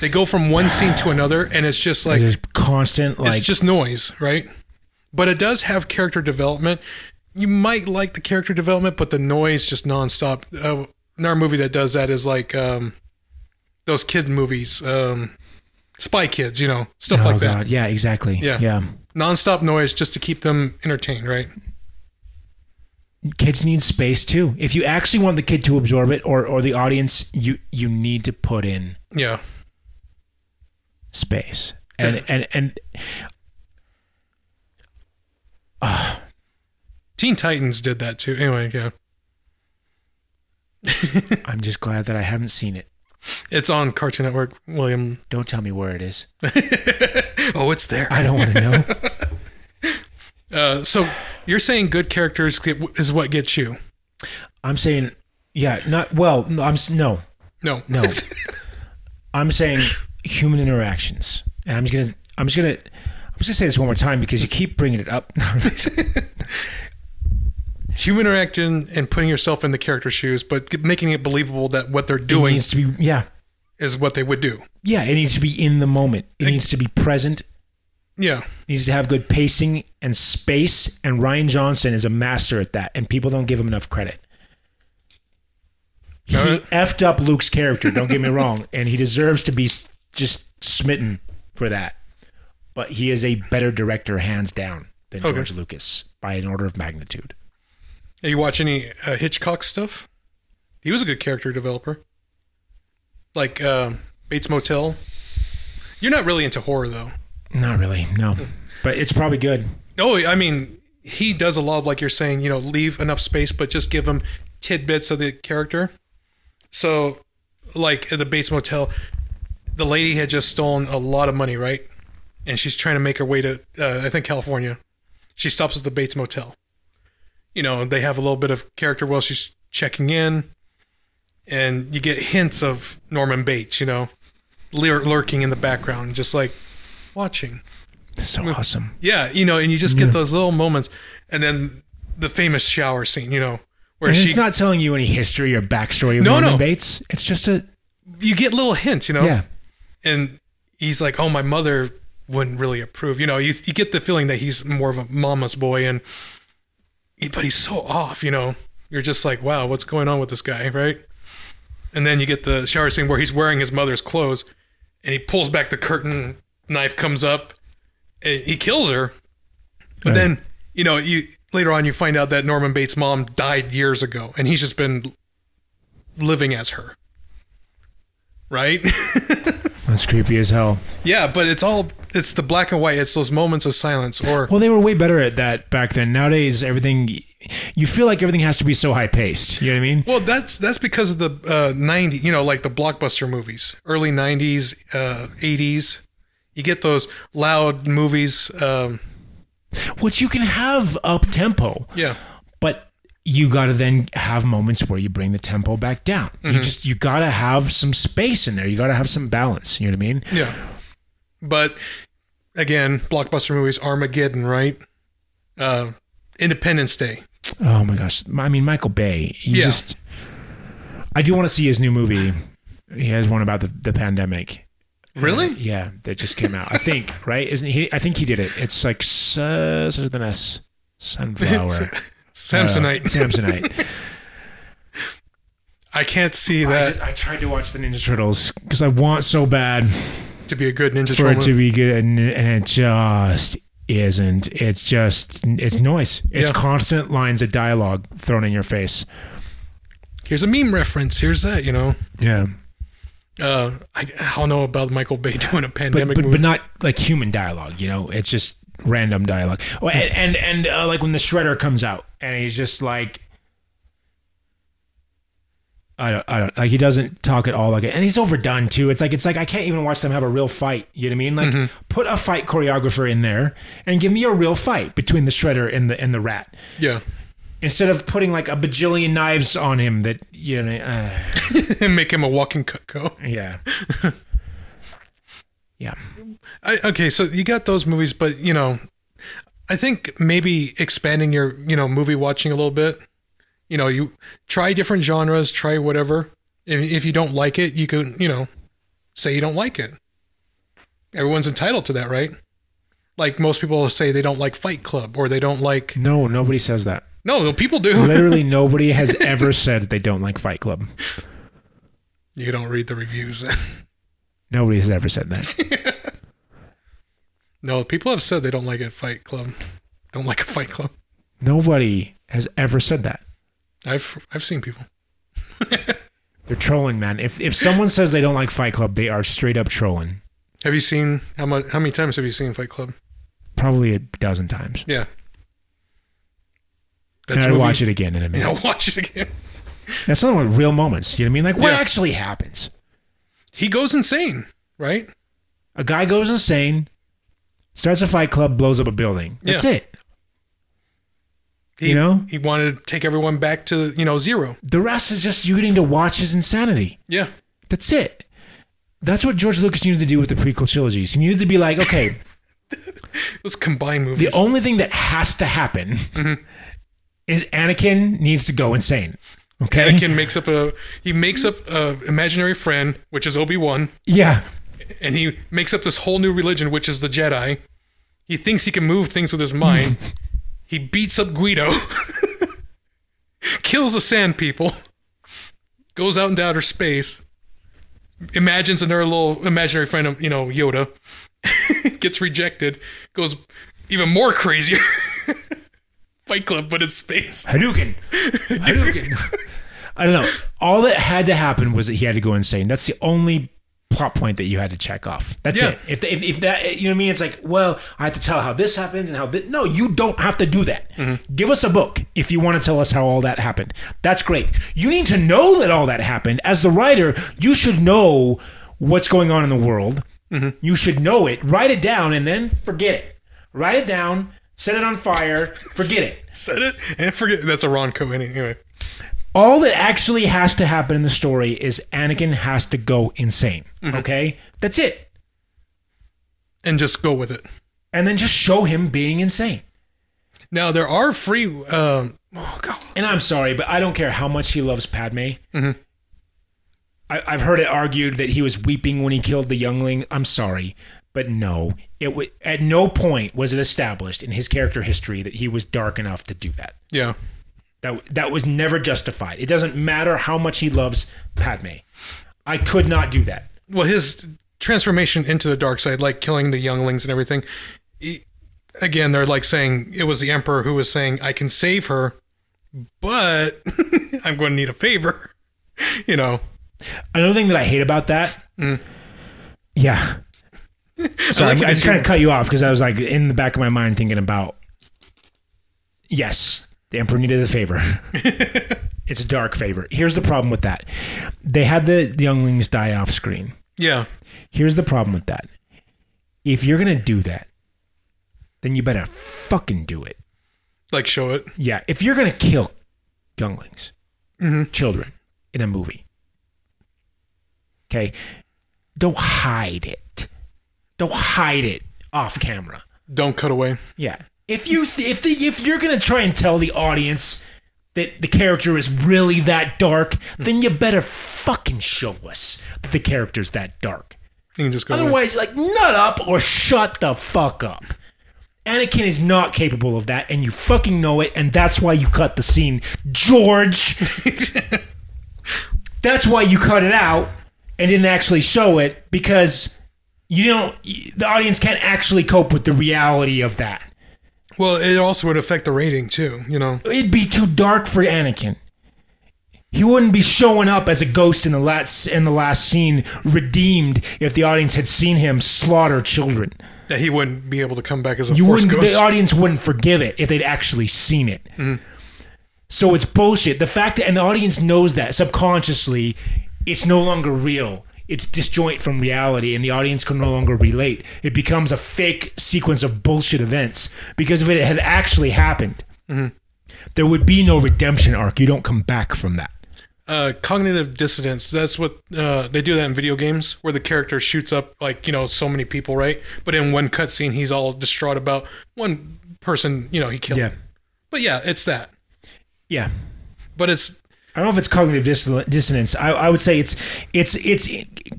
They go from one scene to another, and it's just like There's constant like it's just noise, right? But it does have character development. You might like the character development, but the noise just nonstop. Uh, another movie that does that is like um, those kid movies, um, Spy Kids, you know, stuff oh like that. yeah, exactly. Yeah. yeah. Nonstop noise just to keep them entertained, right? Kids need space too. If you actually want the kid to absorb it or or the audience, you you need to put in Yeah, space. And and and Teen Titans did that too. Anyway, yeah, I'm just glad that I haven't seen it. it's on Cartoon Network. William, Don't tell me where it is. oh, it's there. I don't want to know. Uh, so you're saying good characters get, is what gets you? I'm saying, yeah, not well. I'm no, No, no. I'm saying human interactions, and I'm just gonna, I'm just gonna, I'm just gonna say this one more time because you keep bringing it up. human interaction and putting yourself in the character's shoes, but making it believable that what they're it doing needs to be, yeah, is what they would do. yeah. It needs to be in the moment. It needs to be present. Yeah, It needs to have good pacing and space. And Rian Johnson is a master at that, and people don't give him enough credit. He effed up Luke's character. Don't get me wrong, and he deserves to be just smitten for that. But he is a better director, hands down, than Okay. George Lucas by an order of magnitude. Hey, you watch any uh, Hitchcock stuff? He was a good character developer, like uh, Bates Motel. You're not really into horror though. Not really, no, but it's probably good. Oh, I mean, he does a lot of like you're saying, you know, leave enough space, but just give him tidbits of the character. So, like the Bates Motel, the lady had just stolen a lot of money, right? And she's trying to make her way to, uh, I think, California. She stops at the Bates Motel. You know, they have a little bit of character while she's checking in, and you get hints of Norman Bates, you know, lur- lurking in the background, just like watching. That's so awesome. Yeah, you know, and you just get those little moments, and then the famous shower scene, you know, where And she it's not telling you any history or backstory of No, Norman no. Bates. It's just a you get little hints, you know, yeah. And he's like, "Oh, my mother wouldn't really approve," you know. You you get the feeling that he's more of a mama's boy, and but he's so off, you know. You're just like, "Wow, what's going on with this guy?" Right? And then you get the shower scene where he's wearing his mother's clothes, and he pulls back the curtain, knife comes up, and he kills her. But Right. then, you know, you later on you find out that Norman Bates' mom died years ago, and he's just been living as her. Right? That's creepy as hell. yeah, but it's all it's the black and white. It's those moments of silence, or Well, they were way better at that back then. Nowadays, everything you feel like everything has to be so high paced. You know what I mean? well, that's that's because of the uh, '90s, you know, like the blockbuster movies, early '90s, uh, '80s. You get those loud movies. Um, Which you can have up tempo, yeah, you got to then have moments where you bring the tempo back down. You just you got to have some space in there. You got to have some balance. You know what I mean? yeah. But again, blockbuster movies, Armageddon, right? Uh, Independence Day. Oh my gosh! I mean, Michael Bay. You Yeah. just. I do want to see his new movie. He has one about the, the pandemic. Really? Uh, yeah, that just came out. I think right, isn't he? I think he did it. It's like uh, an S. Sunflower. Samsonite. Uh, Samsonite. I can't see I, that just, I tried to watch the Ninja Turtles because I want so bad to be a good Ninja for Turtle. it to be good, and, and it just isn't. It's just it's noise. It's Yeah. constant lines of dialogue thrown in your face. Here's a meme reference. Here's that. You know. Yeah, Uh, I, I don't know about Michael Bay doing a but pandemic but, movie. but not like human dialogue. You know, it's just random dialogue. Oh, and and, and uh, like when the Shredder comes out and he's just like. I don't, I don't like he doesn't talk at all like it, and he's overdone too. It's like it's like I can't even watch them have a real fight. You know what I mean? Like Mm-hmm. put a fight choreographer in there and give me a real fight between the shredder and the and the rat yeah, instead of putting like a bajillion knives on him. That you know, uh, and make him a walking Cutco. yeah, yeah. I, okay, so you got those movies, but you know, I think maybe expanding your you know movie watching a little bit. You know, you try different genres, try whatever. If, if you don't like it, you can you know say you don't like it. Everyone's entitled to that, right? Like most people say they don't like Fight Club or they don't like. No, nobody says that. No, people do. Literally, nobody has ever said they don't like Fight Club. You don't read the reviews. Nobody has ever said that. no, people have said they don't like a Fight Club. Don't like a Fight Club. Nobody has ever said that. I've I've seen people. They're trolling, man. If if someone says they don't like Fight Club, they are straight up trolling. Have you seen how much? How many times have you seen Fight Club? Probably a dozen times. Yeah. and I'd watch it again in a minute. Yeah, watch it again. That's not like real moments. You know what I mean? Like what Yeah. actually happens? He goes insane, right? A guy goes insane, starts a fight club, blows up a building. That's Yeah. it. He, You know? he wanted to take everyone back to you know zero. The rest is just you getting to watch his insanity. Yeah, That's it. That's what George Lucas needed to do with the prequel trilogies. He needed to be like, okay, let's combine movies. the only thing that has to happen mm-hmm. is Anakin needs to go insane. Okay. Anakin makes up a he makes up a imaginary friend, which is Obi Wan, Yeah. and he makes up this whole new religion, which is the Jedi. He thinks he can move things with his mind. he beats up Guido, kills the Sand People, goes out into outer space, imagines another little imaginary friend of you know Yoda, gets rejected, goes even more crazier. Fight Club, but in space. Hadouken. Hadouken. I don't know. All that had to happen was that he had to go insane. That's the only plot point that you had to check off. That's Yeah. it. If, if, if that, you know what I mean? It's like, well, I have to tell how this happens and how this. No, you don't have to do that. Mm-hmm. Give us a book if you want to tell us how all that happened. That's great. You need to know that all that happened. As the writer, you should know what's going on in the world. Mm-hmm. You should know it. Write it down and then forget it. Write it down. Set it on fire. Forget it. set it and forget that's a Ron Cohen anyway. all that actually has to happen in the story is Anakin has to go insane. Okay? That's it. And just go with it. And then just show him being insane. Now there are free. Um, oh god, And I'm sorry, but I don't care how much he loves Padme. I, I've heard it argued that he was weeping when he killed the youngling. I'm sorry, but no. It w- at no point was it established in his character history that he was dark enough to do that. yeah, That that was never justified. It doesn't matter how much he loves Padme. I could not do that. well, his transformation into the dark side, like killing the younglings and everything. he- again, they're like saying it was the emperor who was saying, "I can save her, but I'm going to need a favor." You know, Another thing that I hate about that, mm. yeah. So like I, what I just kind of cut you off because I was like in the back of my mind thinking about, yes, the emperor needed a favor. it's a dark favor. Here's the problem with that: they had the younglings die off screen. yeah, Here's the problem with that: if you're gonna do that, then you better fucking do it. Like show it. Yeah, if you're gonna kill younglings, mm-hmm. children in a movie, okay, don't hide it. Don't hide it off camera. Don't cut away. Yeah. If you if the if you're gonna try and tell the audience that the character is really that dark, then you better fucking show us that the character's that dark. You can just go away. Otherwise, like nut up or shut the fuck up. Anakin is not capable of that, and you fucking know it, and that's why you cut the scene, George. that's why you cut it out and didn't actually show it because you don't. The audience can't actually cope with the reality of that. Well, it also would affect the rating too. You know. It'd be too dark for Anakin. He wouldn't be showing up as a ghost in the last in the last scene, redeemed if the audience had seen him slaughter children. That he wouldn't be able to come back as a You force wouldn't. ghost. The audience wouldn't forgive it if they'd actually seen it. Mm. So it's bullshit. The fact that and the audience knows that subconsciously, it's no longer real. It's disjoint from reality, and the audience can no longer relate. It becomes a fake sequence of bullshit events. Because if it had actually happened, there would be no redemption arc. You don't come back from that. uh, cognitive dissonance. That's what uh, they do that in video games, where the character shoots up like you know so many people, right? But in one cutscene, he's all distraught about one person. You know, he killed. Yeah. But yeah, it's that. Yeah. But it's I don't know if it's cognitive dissonance. I, I would say it's it's it's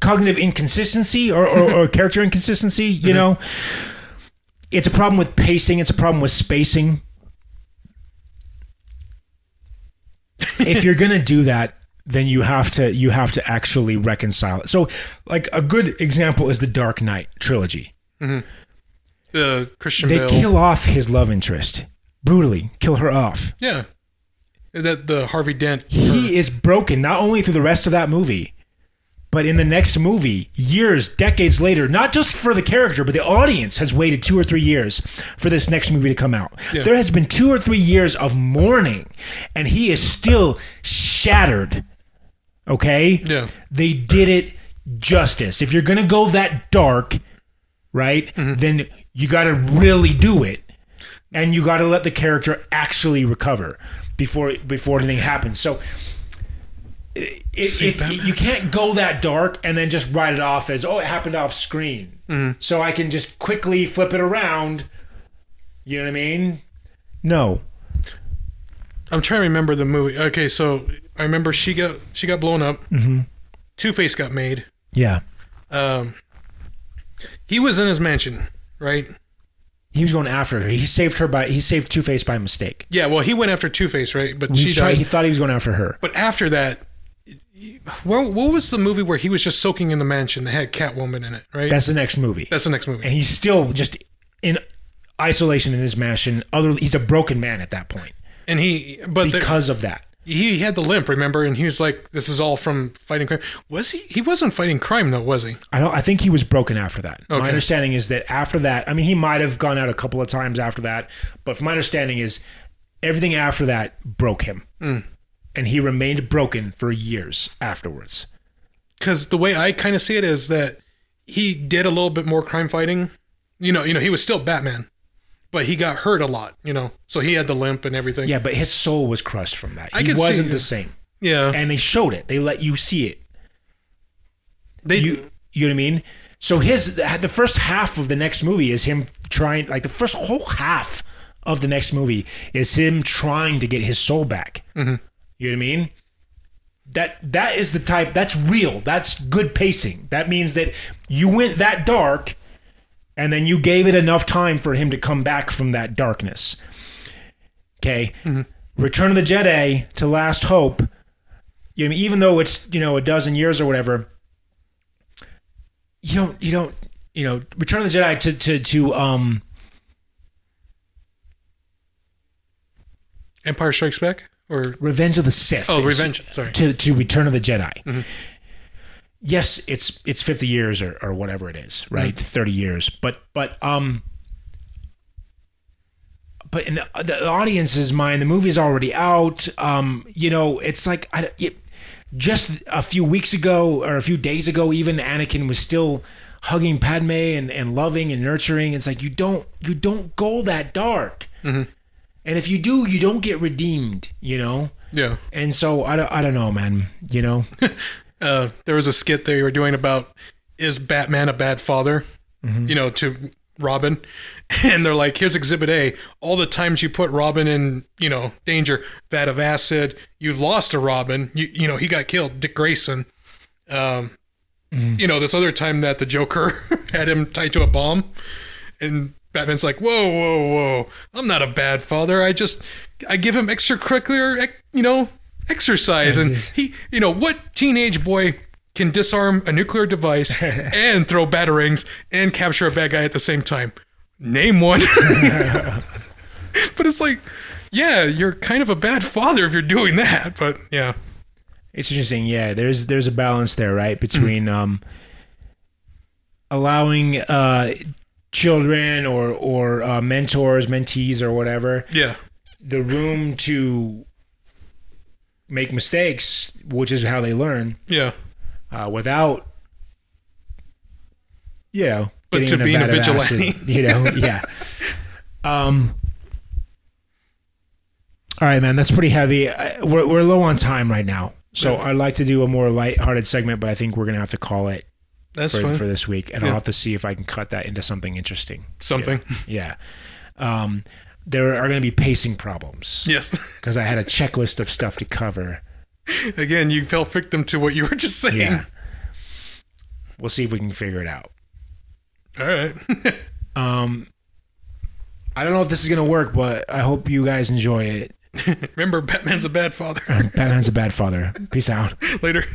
cognitive inconsistency or, or, or character inconsistency. You know, it's a problem with pacing. It's a problem with spacing. if you're gonna do that, then you have to you have to actually reconcile it. So, like a good example is the Dark Knight trilogy. uh, Christian They Bale. kill off his love interest brutally, kill her off. yeah, that the Harvey Dent. he is broken not only through the rest of that movie but in the next movie years decades later not just for the character but the audience has waited two or three years for this next movie to come out Yeah. there has been two or three years of mourning and he is still shattered okay Yeah. they did it justice if you're gonna go that dark right mm-hmm. then you gotta really do it and you got to let the character actually recover before before anything happens. So if, if you can't go that dark and then just write it off as oh it happened off screen, so I can just quickly flip it around. You know what I mean? No. I'm trying to remember the movie. Okay, so I remember she got she got blown up. Mm-hmm. Two Face got made. Yeah. Um, he was in his mansion, right? He was going after her. He saved her by he saved Two Face by mistake. Yeah. Well, he went after Two Face, right? But He, she died. he thought he was going after her. But after that, what, what was the movie where he was just soaking in the mansion that had Catwoman in it, right? That's the next movie. That's the next movie. and he's still just in isolation in his mansion. Other he's a broken man at that point. And he, but because of that. He had the limp, remember? And he was like, "This is all from fighting crime." Was he? He wasn't fighting crime, though, was he? I don't. I think he was broken after that. My understanding is that after that, I mean, he might have gone out a couple of times after that, but from my understanding is everything after that broke him, hmm. and he remained broken for years afterwards. Because the way I kind of see it is that he did a little bit more crime fighting. You know, you know, he was still Batman, but he got hurt a lot. You know, so he had the limp and everything. Yeah, but his soul was crushed from that. I He wasn't the same, yeah. and they showed it. They let you see it. They you you know what I mean? So his the first half of the next movie is him trying like the first whole half of the next movie is him trying to get his soul back. Mm-hmm. You know what I mean? That that is the type that's real. That's good pacing. That means that you went that dark and then you gave it enough time for him to come back from that darkness. Okay. Return of the Jedi to Last Hope. You know, mean? even though it's you know a dozen years or whatever, you don't you don't you know Return of the Jedi to to to um Empire Strikes Back or Revenge of the Sith. oh, Revenge. Sorry. to to Return of the Jedi. Yes, it's it's fifty years or, or whatever it is, right? Thirty years, but but um, but in the, the audience's mind, the movie's already out. Um, you know, it's like I, it, just a few weeks ago or a few days ago, even Anakin was still hugging Padme and, and loving and nurturing. It's like you don't you don't go that dark, and if you do, you don't get redeemed. You know, Yeah. and so I don't I don't know, man. You know, uh, there was a skit they were doing about is Batman a bad father? You know, to Robin, and they're like, "Here's Exhibit A: all the times you put Robin in, you know, danger, vat of acid. You lost a Robin. You, you know, he got killed. Dick Grayson. Um, you know, this other time that the Joker had him tied to a bomb, and Batman's like, "Whoa, whoa, whoa! I'm not a bad father. I just I give him extracurricular, you know, exercise." And he, you know, what teenage boy can disarm a nuclear device and throw batarangs and capture a bad guy at the same time? Name one. but it's like, yeah, you're kind of a bad father if you're doing that. But yeah, it's interesting. Yeah, there's there's a balance there, right, between um, allowing uh, children or or uh, mentors, mentees, or whatever yeah, the room to make mistakes, which is how they learn, yeah. uh, without you know But to in being a vigilante. acid, you know, yeah. Um. All right, man. That's pretty heavy. I- We're we're low on time right now, so I'd like to do a more light-hearted segment, but I think we're gonna have to call it That's for, fine. for this week, and Yeah. I'll have to see if I can cut that into something interesting. Something. Yeah. Um, there are going to be pacing problems Yes. because I had a checklist of stuff to cover. Again, you fell victim to what you were just saying. Yeah. We'll see if we can figure it out. All right. Um, I don't know if this is going to work, but I hope you guys enjoy it. Remember, Batman's a bad father. Batman's a bad father. Peace out. Later.